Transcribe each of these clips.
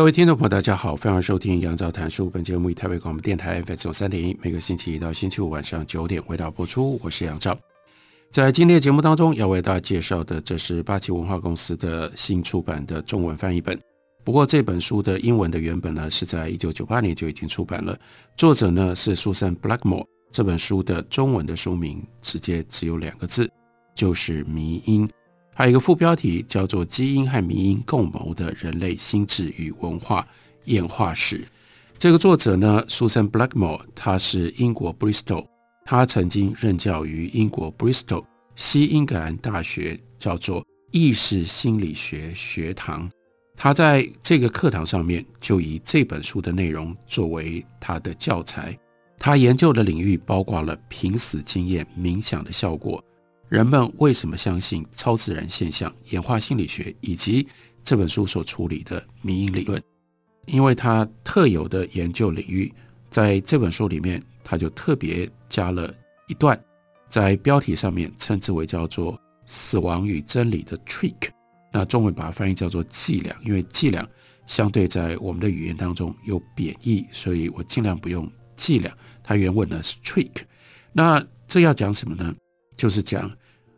各位听众朋友，大家好，欢迎收听杨照谈书。本节目以台北广播电台 FM 三点一，每个星期一到星期五晚上九点回到播出。我是杨照。在今天的节目当中，要为大家介绍的，这是八旗文化公司的新出版的中文翻译本。不过，这本书的英文的原本呢，是在一九九八年就已经出版了。作者呢是 Susan Blackmore。这本书的中文的书名直接只有两个字，就是《迷因》。还有一个副标题叫做《基因和迷因共谋的人类心智与文化演化史》。这个作者呢，Susan Blackmore，他是英国 Bristol，他曾经任教于英国 Bristol 西英格兰大学，叫做意识心理学学堂。他在这个课堂上面就以这本书的内容作为他的教材。他研究的领域包括了濒死经验、冥想的效果。人们为什么相信超自然现象、演化心理学，以及这本书所处理的迷因理论？因为他特有的研究领域，在这本书里面，他就特别加了一段，在标题上面称之为叫做“死亡与真理”的 trick，那中文把它翻译叫做伎俩，因为伎俩相对在我们的语言当中有贬义，所以我尽量不用伎俩。它原文呢是 trick，那这要讲什么呢？就是讲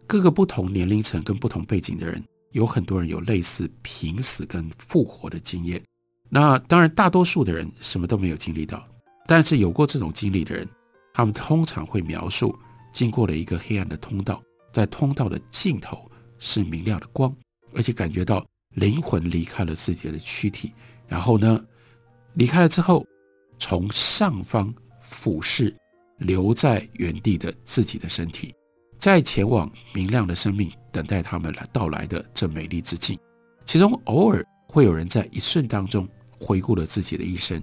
各个不同年龄层跟不同背景的人，有很多人有类似濒死跟复活的经验。那当然，大多数的人什么都没有经历到，但是有过这种经历的人，他们通常会描述经过了一个黑暗的通道，在通道的尽头是明亮的光，而且感觉到灵魂离开了自己的躯体，然后呢，离开了之后，从上方俯视留在原地的自己的身体。再前往明亮的生命等待他们来到来的这美丽之境，其中偶尔会有人在一瞬当中回顾了自己的一生，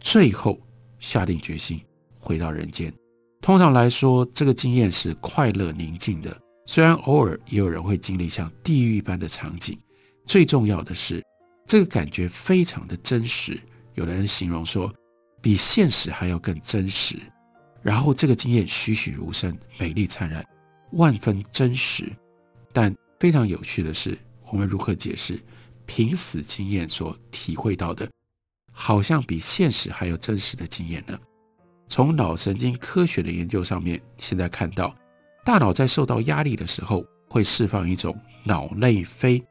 最后下定决心回到人间。通常来说，这个经验是快乐宁静的，虽然偶尔也有人会经历像地狱一般的场景。最重要的是，这个感觉非常的真实。有的人形容说，比现实还要更真实。然后这个经验栩栩如生，美丽灿烂。万分真实，但非常有趣的是，我们如何解释濒死经验所体会到的，好像比现实还要真实的经验呢？从脑神经科学的研究上面，现在看到，大脑在受到压力的时候，会释放一种脑内啡，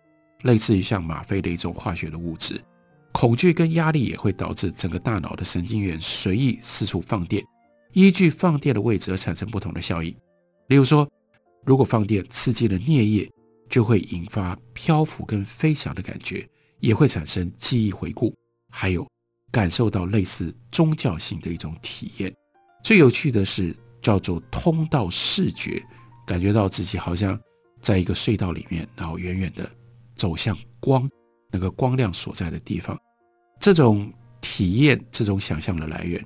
类似于像吗啡的一种化学的物质。恐惧跟压力也会导致整个大脑的神经元随意四处放电，依据放电的位置而产生不同的效应，例如说。如果放电刺激了颞叶，就会引发漂浮跟飞翔的感觉，也会产生记忆回顾，还有感受到类似宗教性的一种体验。最有趣的是叫做通道视觉，感觉到自己好像在一个隧道里面，然后远远的走向光，那个光亮所在的地方。这种体验，这种想象的来源，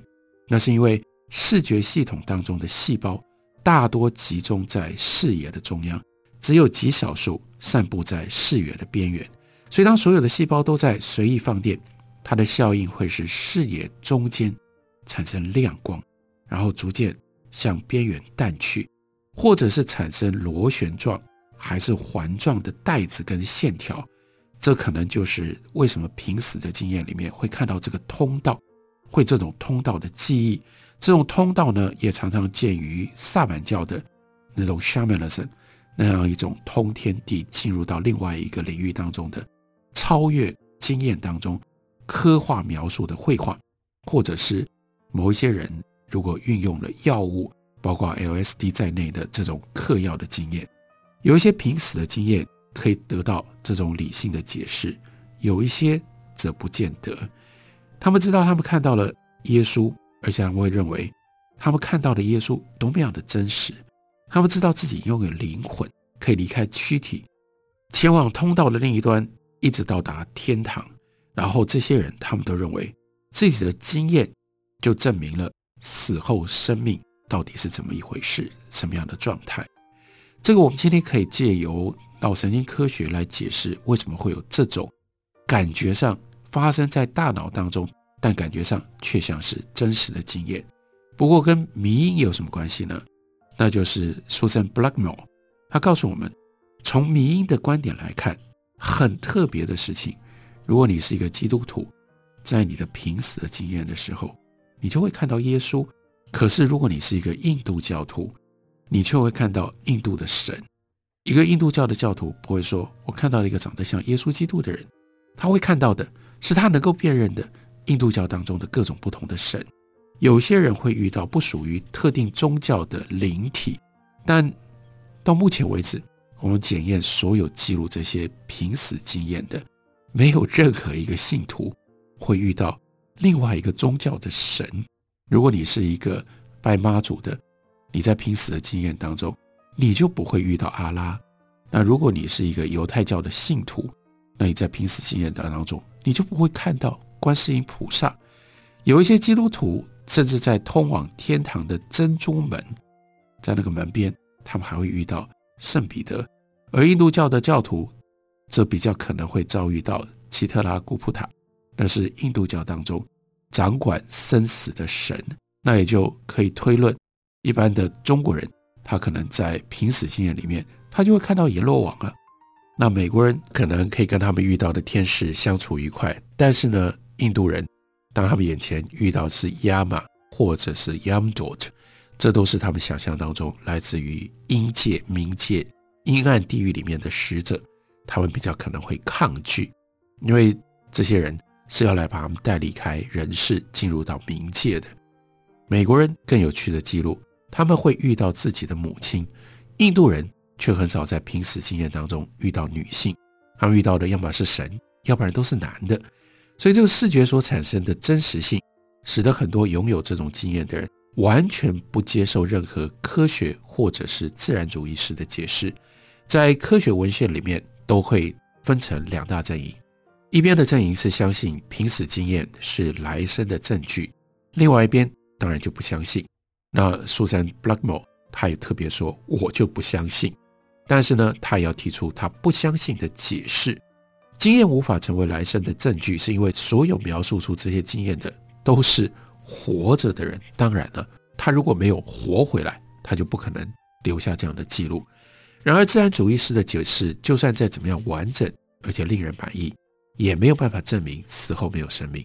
那是因为视觉系统当中的细胞。大多集中在视野的中央，只有极少数散布在视野的边缘。所以，当所有的细胞都在随意放电，它的效应会使视野中间产生亮光，然后逐渐向边缘淡去，或者是产生螺旋状还是环状的带子跟线条。这可能就是为什么濒死的经验里面会看到这个通道，会这种通道的记忆。这种通道呢，也常常见于萨满教的那种 shamanism 那样一种通天地进入到另外一个领域当中的超越经验当中刻画描述的绘画，或者是某一些人如果运用了药物，包括 LSD 在内的这种嗑药的经验，有一些濒死的经验可以得到这种理性的解释，有一些则不见得。他们知道，他们看到了耶稣。而且他们会认为，他们看到的耶稣多么样的真实。他们知道自己拥有灵魂，可以离开躯体，前往通道的另一端，一直到达天堂。然后这些人他们都认为自己的经验就证明了死后生命到底是怎么一回事，什么样的状态。这个我们今天可以借由脑神经科学来解释为什么会有这种感觉上发生在大脑当中，但感觉上却像是真实的经验。不过跟迷因有什么关系呢？那就是 Susan Blackmore，他告诉我们，从迷因的观点来看，很特别的事情。如果你是一个基督徒，在你的濒死的经验的时候，你就会看到耶稣；可是如果你是一个印度教徒，你却会看到印度的神。一个印度教的教徒不会说：“我看到了一个长得像耶稣基督的人。”他会看到的是他能够辨认的印度教当中的各种不同的神。有些人会遇到不属于特定宗教的灵体，但到目前为止，我们检验所有记录这些濒死经验的。没有任何一个信徒会遇到另外一个宗教的神。如果你是一个拜妈祖的，你在濒死的经验当中，你就不会遇到阿拉。那如果你是一个犹太教的信徒，那你在濒死经验当中，你就不会看到观世音菩萨。有一些基督徒甚至在通往天堂的珍珠门，在那个门边，他们还会遇到圣彼得。而印度教的教徒，则比较可能会遭遇到奇特拉古普塔，那是印度教当中掌管生死的神，那也就可以推论，一般的中国人他可能在濒死经验里面，他就会看到阎罗王啊。那美国人可能可以跟他们遇到的天使相处愉快，但是呢，印度人当他们眼前遇到是亚玛或者是 Yamdot，这都是他们想象当中来自于阴界、冥界、阴暗地狱里面的使者。他们比较可能会抗拒，因为这些人是要来把他们带离开人世，进入到冥界的。美国人更有趣的记录，他们会遇到自己的母亲；印度人却很少在濒死经验当中遇到女性，他们遇到的要么是神，要不然都是男的。所以这个视觉所产生的真实性，使得很多拥有这种经验的人完全不接受任何科学或者是自然主义式的解释，在科学文献里面。都会分成两大阵营，一边的阵营是相信濒死经验是来生的证据，另外一边当然就不相信。那苏珊·布莱默他也特别说，我就不相信。但是呢，他也要提出他不相信的解释。经验无法成为来生的证据，是因为所有描述出这些经验的都是活着的人。当然了，他如果没有活回来，他就不可能留下这样的记录。然而，自然主义式的解释，就算再怎么样完整，而且令人满意，也没有办法证明死后没有生命。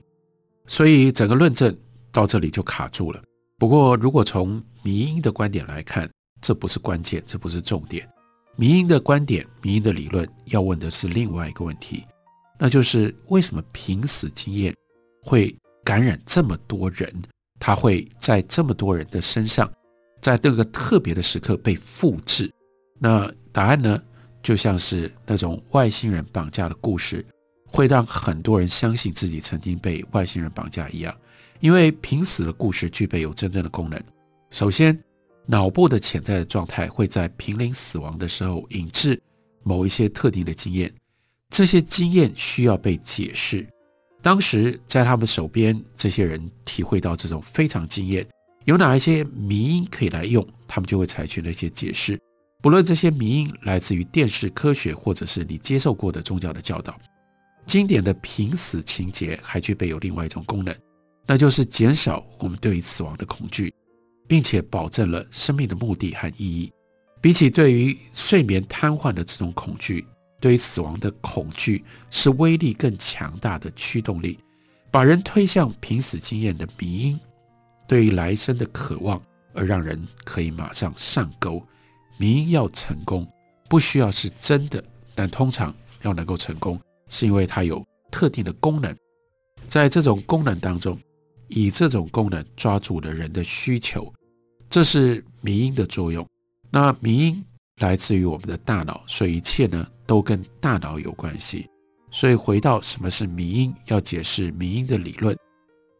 所以，整个论证到这里就卡住了。不过，如果从迷因的观点来看，这不是关键，这不是重点。迷因的观点，迷因的理论，要问的是另外一个问题，那就是为什么濒死经验会感染这么多人？它会在这么多人的身上，在这个特别的时刻被复制？那答案呢，就像是那种外星人绑架的故事，会让很多人相信自己曾经被外星人绑架一样。因为濒死的故事具备有真正的功能。首先，脑部的潜在的状态会在濒临死亡的时候引致某一些特定的经验，这些经验需要被解释。当时在他们手边，这些人体会到这种非常经验，有哪一些迷因可以来用，他们就会采取那些解释。不论这些迷因来自于电视科学，或者是你接受过的宗教的教导，经典的濒死情节还具备有另外一种功能，那就是减少我们对于死亡的恐惧，并且保证了生命的目的和意义。比起对于睡眠瘫痪的这种恐惧，对于死亡的恐惧是威力更强大的驱动力，把人推向濒死经验的迷因，对于来生的渴望，而让人可以马上上钩。迷因要成功，不需要是真的，但通常要能够成功，是因为它有特定的功能。在这种功能当中，以这种功能抓住了人的需求，这是迷因的作用。那迷因来自于我们的大脑，所以一切呢都跟大脑有关系。所以回到什么是迷因，要解释迷因的理论，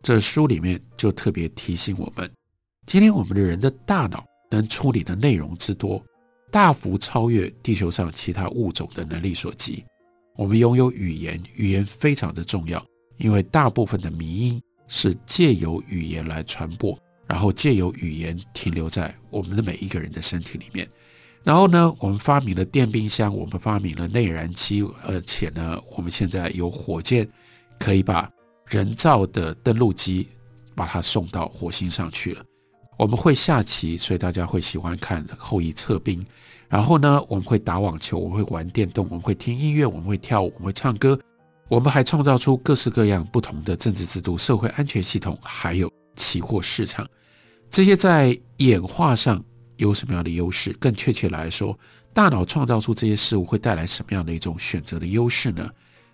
这书里面就特别提醒我们，今天我们的人的大脑。能处理的内容之多，大幅超越地球上其他物种的能力所及。我们拥有语言，语言非常的重要，因为大部分的迷因是借由语言来传播，然后借由语言停留在我们的每一个人的身体里面。然后呢，我们发明了电冰箱，我们发明了内燃机，而且呢，我们现在有火箭，可以把人造的登陆机把它送到火星上去了。我们会下棋，所以大家会喜欢看后羿撤兵。然后呢，我们会打网球，我们会玩电动，我们会听音乐，我们会跳舞，我们会唱歌。我们还创造出各式各样不同的政治制度、社会安全系统，还有期货市场。这些在演化上。有什么样的优势？更确切来说，大脑创造出这些事物会带来什么样的一种选择的优势呢？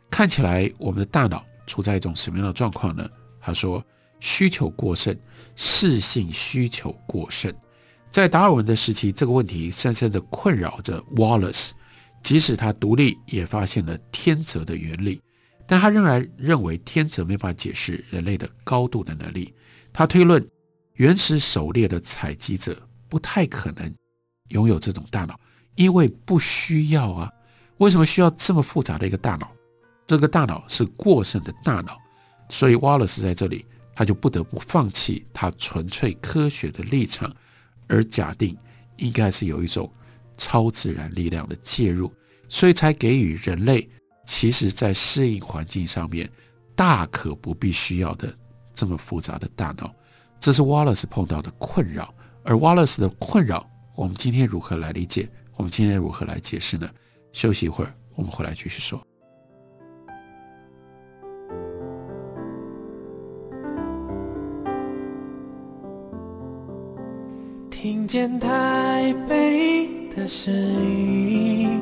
看起来我们的大脑处在一种什么样的状况呢？他说：需求过剩，适性需求过剩。在达尔文的时期，这个问题深深地困扰着 Wallace。即使他独立也发现了天择的原理，但他仍然认为天择没办法解释人类的高度的能力。他推论，原始狩猎的采集者。不太可能拥有这种大脑，因为不需要啊。为什么需要这么复杂的一个大脑？这个大脑是过剩的大脑，所以 Wallace 在这里他就不得不放弃他纯粹科学的立场，而假定应该是有一种超自然力量的介入，所以才给予人类其实在适应环境上面大可不必需要的这么复杂的大脑。这是 Wallace 碰到的困扰。而 Wallace 的困扰，我们今天如何来理解？我们今天如何来解释呢？休息一会儿，我们回来继续说。听见台北的声音，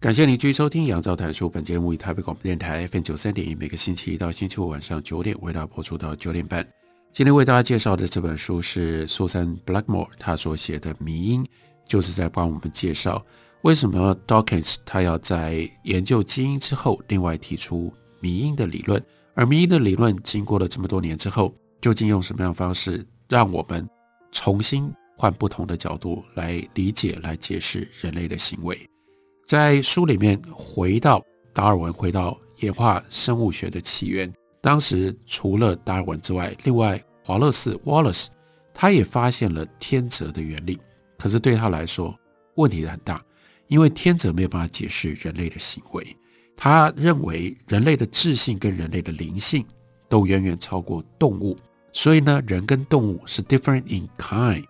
感谢您继续收听《杨照谈书》。本节目以台北广播电台 FM 九三点一，每个星期一到星期五晚上九点为大家播出到九点半。今天为大家介绍的这本书是苏珊·布莱克莫尔他所写的《迷因》，就是在帮我们介绍为什么 Dawkins 他要在研究基因之后，另外提出迷因的理论。而迷因的理论经过了这么多年之后，究竟用什么样的方式让我们重新换不同的角度来理解、来解释人类的行为？在书里面，回到达尔文，回到演化生物学的起源。当时除了达尔文之外，另外华勒斯 （Wallace） 他也发现了天择的原理。可是对他来说，问题很大，因为天择没有办法解释人类的行为。他认为人类的智性跟人类的灵性都远远超过动物，所以呢，人跟动物是 different in kind，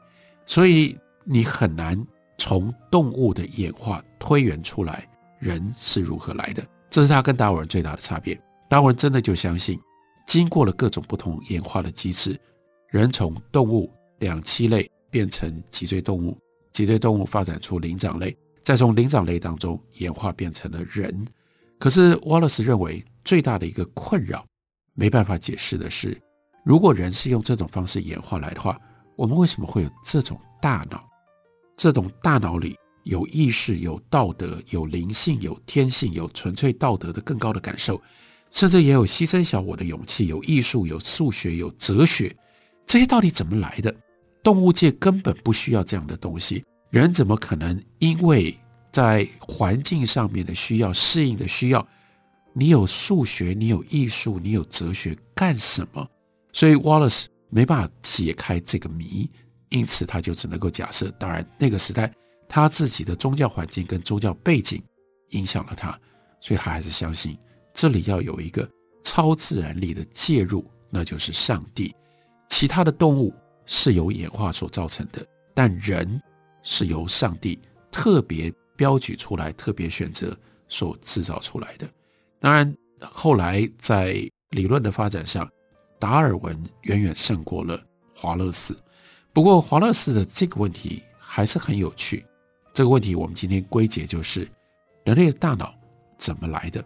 所以你很难。从动物的演化推演出来，人是如何来的？这是他跟达尔文最大的差别。达尔文真的就相信，经过了各种不同演化的机制，人从动物两栖类变成脊椎动物，脊椎动物发展出灵长类，再从灵长类当中演化变成了人。可是瓦勒斯认为最大的一个困扰，没办法解释的是，如果人是用这种方式演化来的话，我们为什么会有这种大脑？这种大脑里有意识、有道德、有灵性、有天性、有纯粹道德的更高的感受，甚至也有牺牲小我的勇气、有艺术、有数学、有哲学，这些到底怎么来的？动物界根本不需要这样的东西，人怎么可能因为在环境上面的需要、适应的需要，你有数学、你有艺术、你有哲学干什么？所以 Wallace 没办法解开这个谜。因此，他就只能够假设。当然，那个时代他自己的宗教环境跟宗教背景影响了他，所以他还是相信这里要有一个超自然力的介入，那就是上帝。其他的动物是由演化所造成的，但人是由上帝特别标举出来、特别选择所制造出来的。当然，后来在理论的发展上，达尔文远远胜过了。华勒氏。不过华勒氏的这个问题还是很有趣。这个问题我们今天归结就是：人类的大脑怎么来的？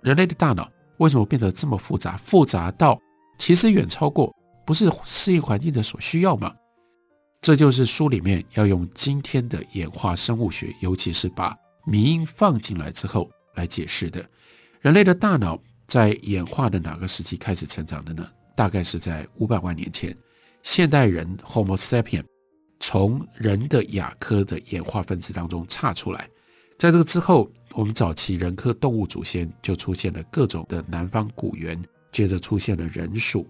人类的大脑为什么变得这么复杂？复杂到其实远超过不是适应环境的所需要吗？这就是书里面要用今天的演化生物学，尤其是把迷因放进来之后来解释的。人类的大脑在演化的哪个时期开始成长的呢？大概是在五百万年前，现代人 Homo sapien 从人的亚科的演化分支当中岔出来。在这个之后，我们早期人科动物祖先就出现了各种的南方古猿，接着出现了人属，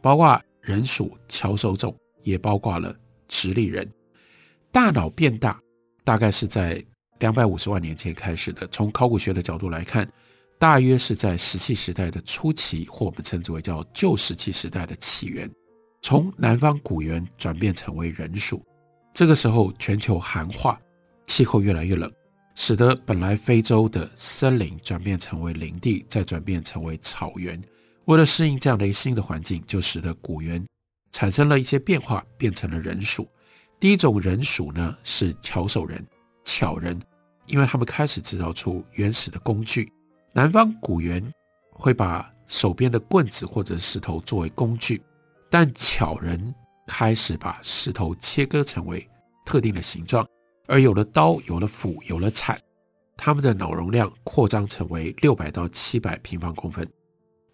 包括人属桥手种，也包括了。直立人大脑变大，大概是在两百五十万年前开始的。从考古学的角度来看，大约是在石器时代的初期，或我们称之为叫旧石器时代的起源。从南方古猿转变成为人属，这个时候全球寒化，气候越来越冷，使得本来非洲的森林转变成为林地，再转变成为草原。为了适应这样的一个新的环境，就使得古猿。产生了一些变化，变成了人属。第一种人属呢是巧手人、巧人，因为他们开始制造出原始的工具。南方古猿会把手边的棍子或者石头作为工具，但巧人开始把石头切割成为特定的形状，而有了刀、有了斧、有了铲，他们的脑容量扩张成为六百到七百平方公分。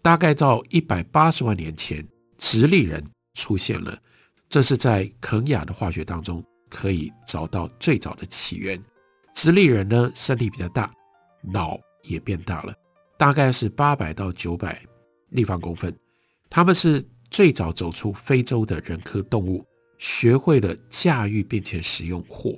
大概到一百八十万年前，直立人。出现了，这是在肯亚的化学当中可以找到最早的起源。直立人呢，身体比较大，脑也变大了，大概是八百到九百立方公分。他们是最早走出非洲的人科动物，学会了驾驭并且使用火，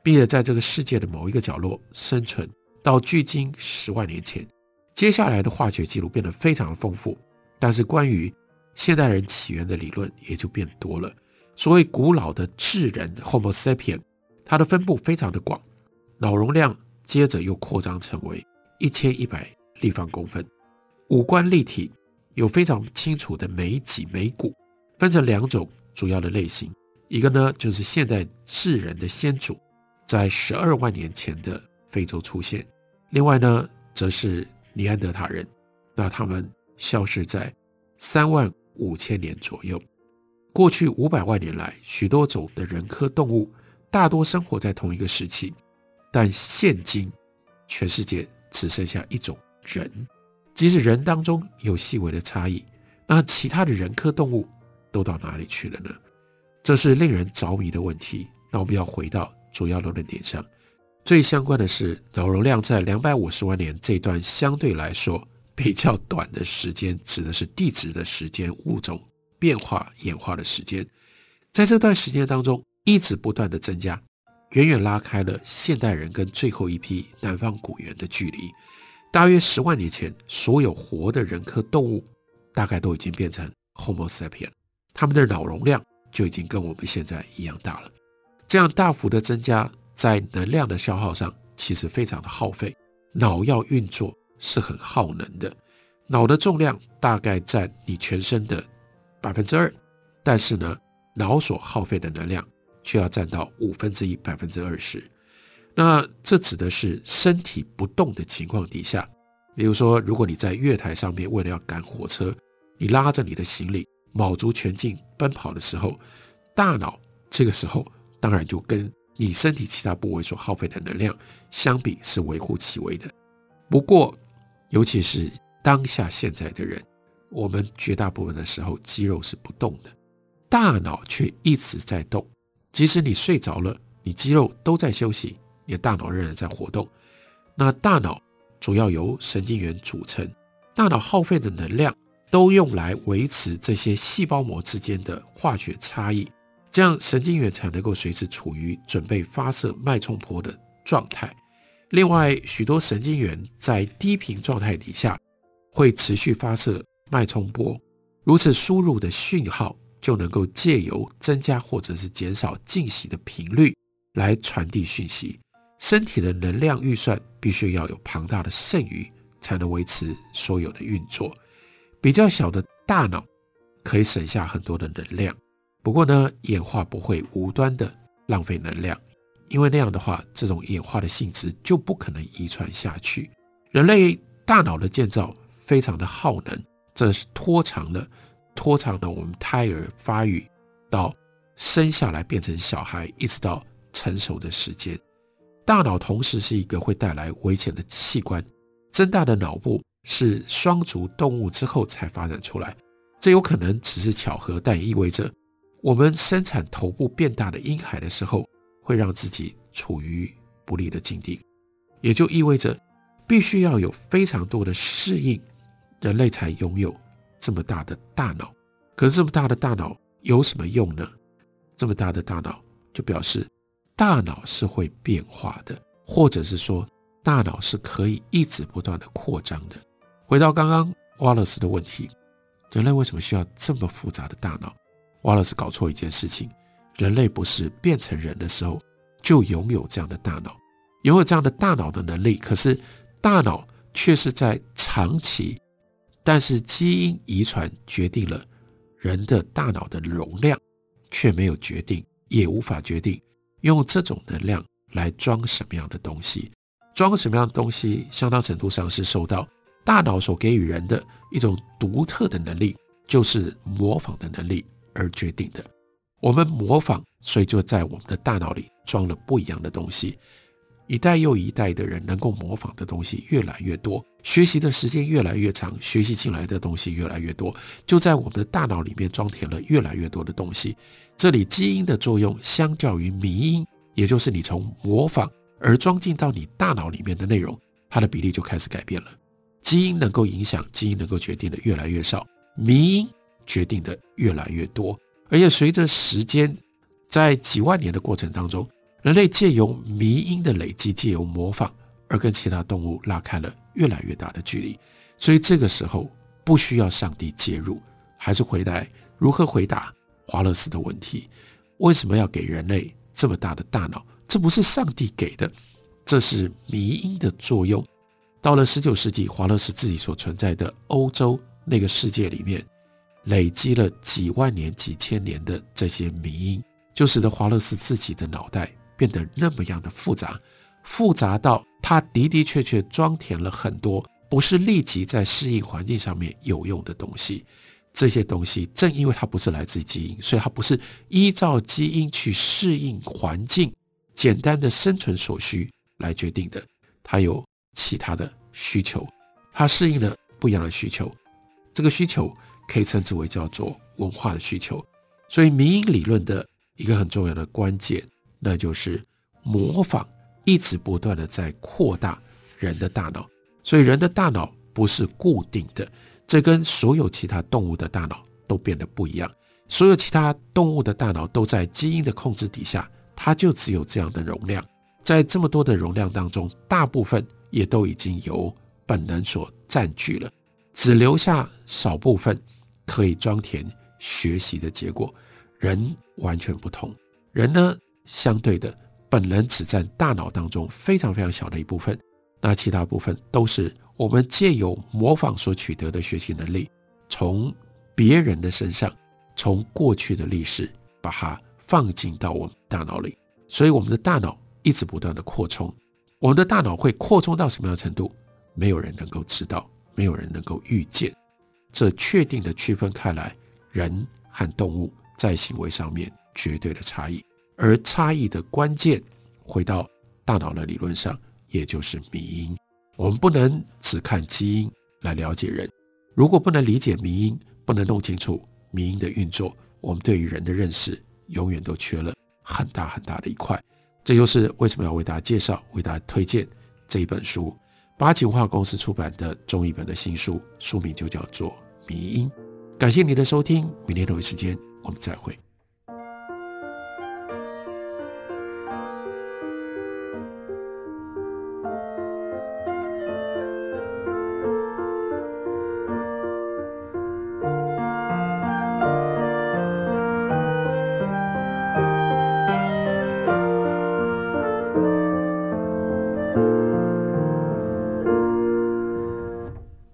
并且在这个世界的某一个角落生存到距今十万年前。接下来的化学记录变得非常丰富，但是关于现代人起源的理论也就变多了。所谓古老的智人 Homo sapien，它的分布非常的广，脑容量接着又扩张成为一千一百立方公分，五官立体，有非常清楚的眉脊眉骨，分成两种主要的类型，一个呢就是现代智人的先祖，在十二万年前的非洲出现，另外呢则是尼安德塔人，那他们消失在三万。五千年左右，过去五百万年来，许多种的人科动物大多生活在同一个时期，但现今全世界只剩下一种人。即使人当中有细微的差异，那其他的人科动物都到哪里去了呢？这是令人着迷的问题。那我们要回到主要的论点上，最相关的是脑容量在两百五十万年这段相对来说。比较短的时间指的是地质的时间，物种变化演化的时间，在这段时间当中一直不断的增加，远远拉开了现代人跟最后一批南方古猿的距离。大约十万年前，所有活的人科动物大概都已经变成 Homo sapien，他们的脑容量就已经跟我们现在一样大了。这样大幅的增加，在能量的消耗上其实非常的耗费，脑要运作。是很耗能的，脑的重量大概占你全身的百分之二，但是呢，脑所耗费的能量却要占到五分之一，百分之二十。那这指的是身体不动的情况底下，比如说，如果你在月台上面为了要赶火车，你拉着你的行李卯足全劲奔跑的时候，大脑这个时候当然就跟你身体其他部位所耗费的能量相比是微乎其微的。不过，尤其是当下现在的人，我们绝大部分的时候肌肉是不动的，大脑却一直在动。即使你睡着了，你肌肉都在休息，你的大脑仍然在活动。那大脑主要由神经元组成，大脑耗费的能量都用来维持这些细胞膜之间的化学差异，这样神经元才能够随时处于准备发射脉冲波的状态。另外，许多神经元在低频状态底下会持续发射脉冲波，如此输入的讯号就能够借由增加或者是减少静息的频率来传递讯息。身体的能量预算必须要有庞大的剩余，才能维持所有的运作。比较小的大脑可以省下很多的能量，不过呢，演化不会无端的浪费能量，因为那样的话，这种演化的性质就不可能遗传下去。人类大脑的建造非常的耗能，这是拖长了拖长了我们胎儿发育到生下来变成小孩，一直到成熟的时间。大脑同时是一个会带来危险的器官，增大的脑部是双足动物之后才发展出来，这有可能只是巧合，但也意味着。我们生产头部变大的婴孩的时候，会让自己处于不利的境地，也就意味着必须要有非常多的适应，人类才拥有这么大的大脑。可是这么大的大脑有什么用呢？这么大的大脑就表示大脑是会变化的，或者是说大脑是可以一直不断的扩张的。回到刚刚瓦勒斯的问题，人类为什么需要这么复杂的大脑？瓦勒斯搞错一件事情，人类不是变成人的时候就拥有这样的大脑，拥有这样的大脑的能力。可是大脑却是在长期，但是基因遗传决定了人的大脑的容量，却没有决定，也无法决定用这种能量来装什么样的东西。装什么样的东西，相当程度上是受到大脑所给予人的一种独特的能力，就是模仿的能力。而决定的，我们模仿，所以就在我们的大脑里装了不一样的东西。一代又一代的人能够模仿的东西越来越多，学习的时间越来越长，学习进来的东西越来越多，就在我们的大脑里面装填了越来越多的东西。这里基因的作用，相较于迷因，也就是你从模仿而装进到你大脑里面的内容，它的比例就开始改变了。基因能够影响，基因能够决定的越来越少，迷因。决定的越来越多，而且随着时间，在几万年的过程当中，人类借由迷因的累积，借由模仿，而跟其他动物拉开了越来越大的距离。所以这个时候不需要上帝介入，还是回来如何回答华勒斯的问题？为什么要给人类这么大的大脑？这不是上帝给的，这是迷因的作用。到了十九世纪，华勒斯自己所存在的欧洲那个世界里面。累积了几万年、几千年的这些迷因，就使得华勒斯自己的脑袋变得那么样的复杂，复杂到它的的确确装填了很多不是立即在适应环境上面有用的东西。这些东西正因为它不是来自基因，所以它不是依照基因去适应环境、简单的生存所需来决定的。它有其他的需求，它适应了不一样的需求，这个需求。可以称之为叫做文化的需求，所以民因理论的一个很重要的关键，那就是模仿一直不断的在扩大人的大脑，所以人的大脑不是固定的，这跟所有其他动物的大脑都变得不一样。所有其他动物的大脑都在基因的控制底下，它就只有这样的容量，在这么多的容量当中，大部分也都已经由本能所占据了，只留下少部分。可以装填学习的结果，人完全不同。人呢，相对的本能只占大脑当中非常非常小的一部分，那其他部分都是我们借由模仿所取得的学习能力，从别人的身上，从过去的历史把它放进到我们大脑里。所以我们的大脑一直不断的扩充。我们的大脑会扩充到什么样的程度？没有人能够知道，没有人能够预见。这确定的区分开来，人和动物在行为上面绝对的差异，而差异的关键，回到大脑的理论上，也就是迷因。我们不能只看基因来了解人，如果不能理解迷因，不能弄清楚迷因的运作，我们对于人的认识永远都缺了很大很大的一块。这就是为什么要为大家介绍、为大家推荐这一本书。八旗文化公司出版的中译本的新书，书名就叫做《迷因》。感谢您的收听，明天同一时间我们再会。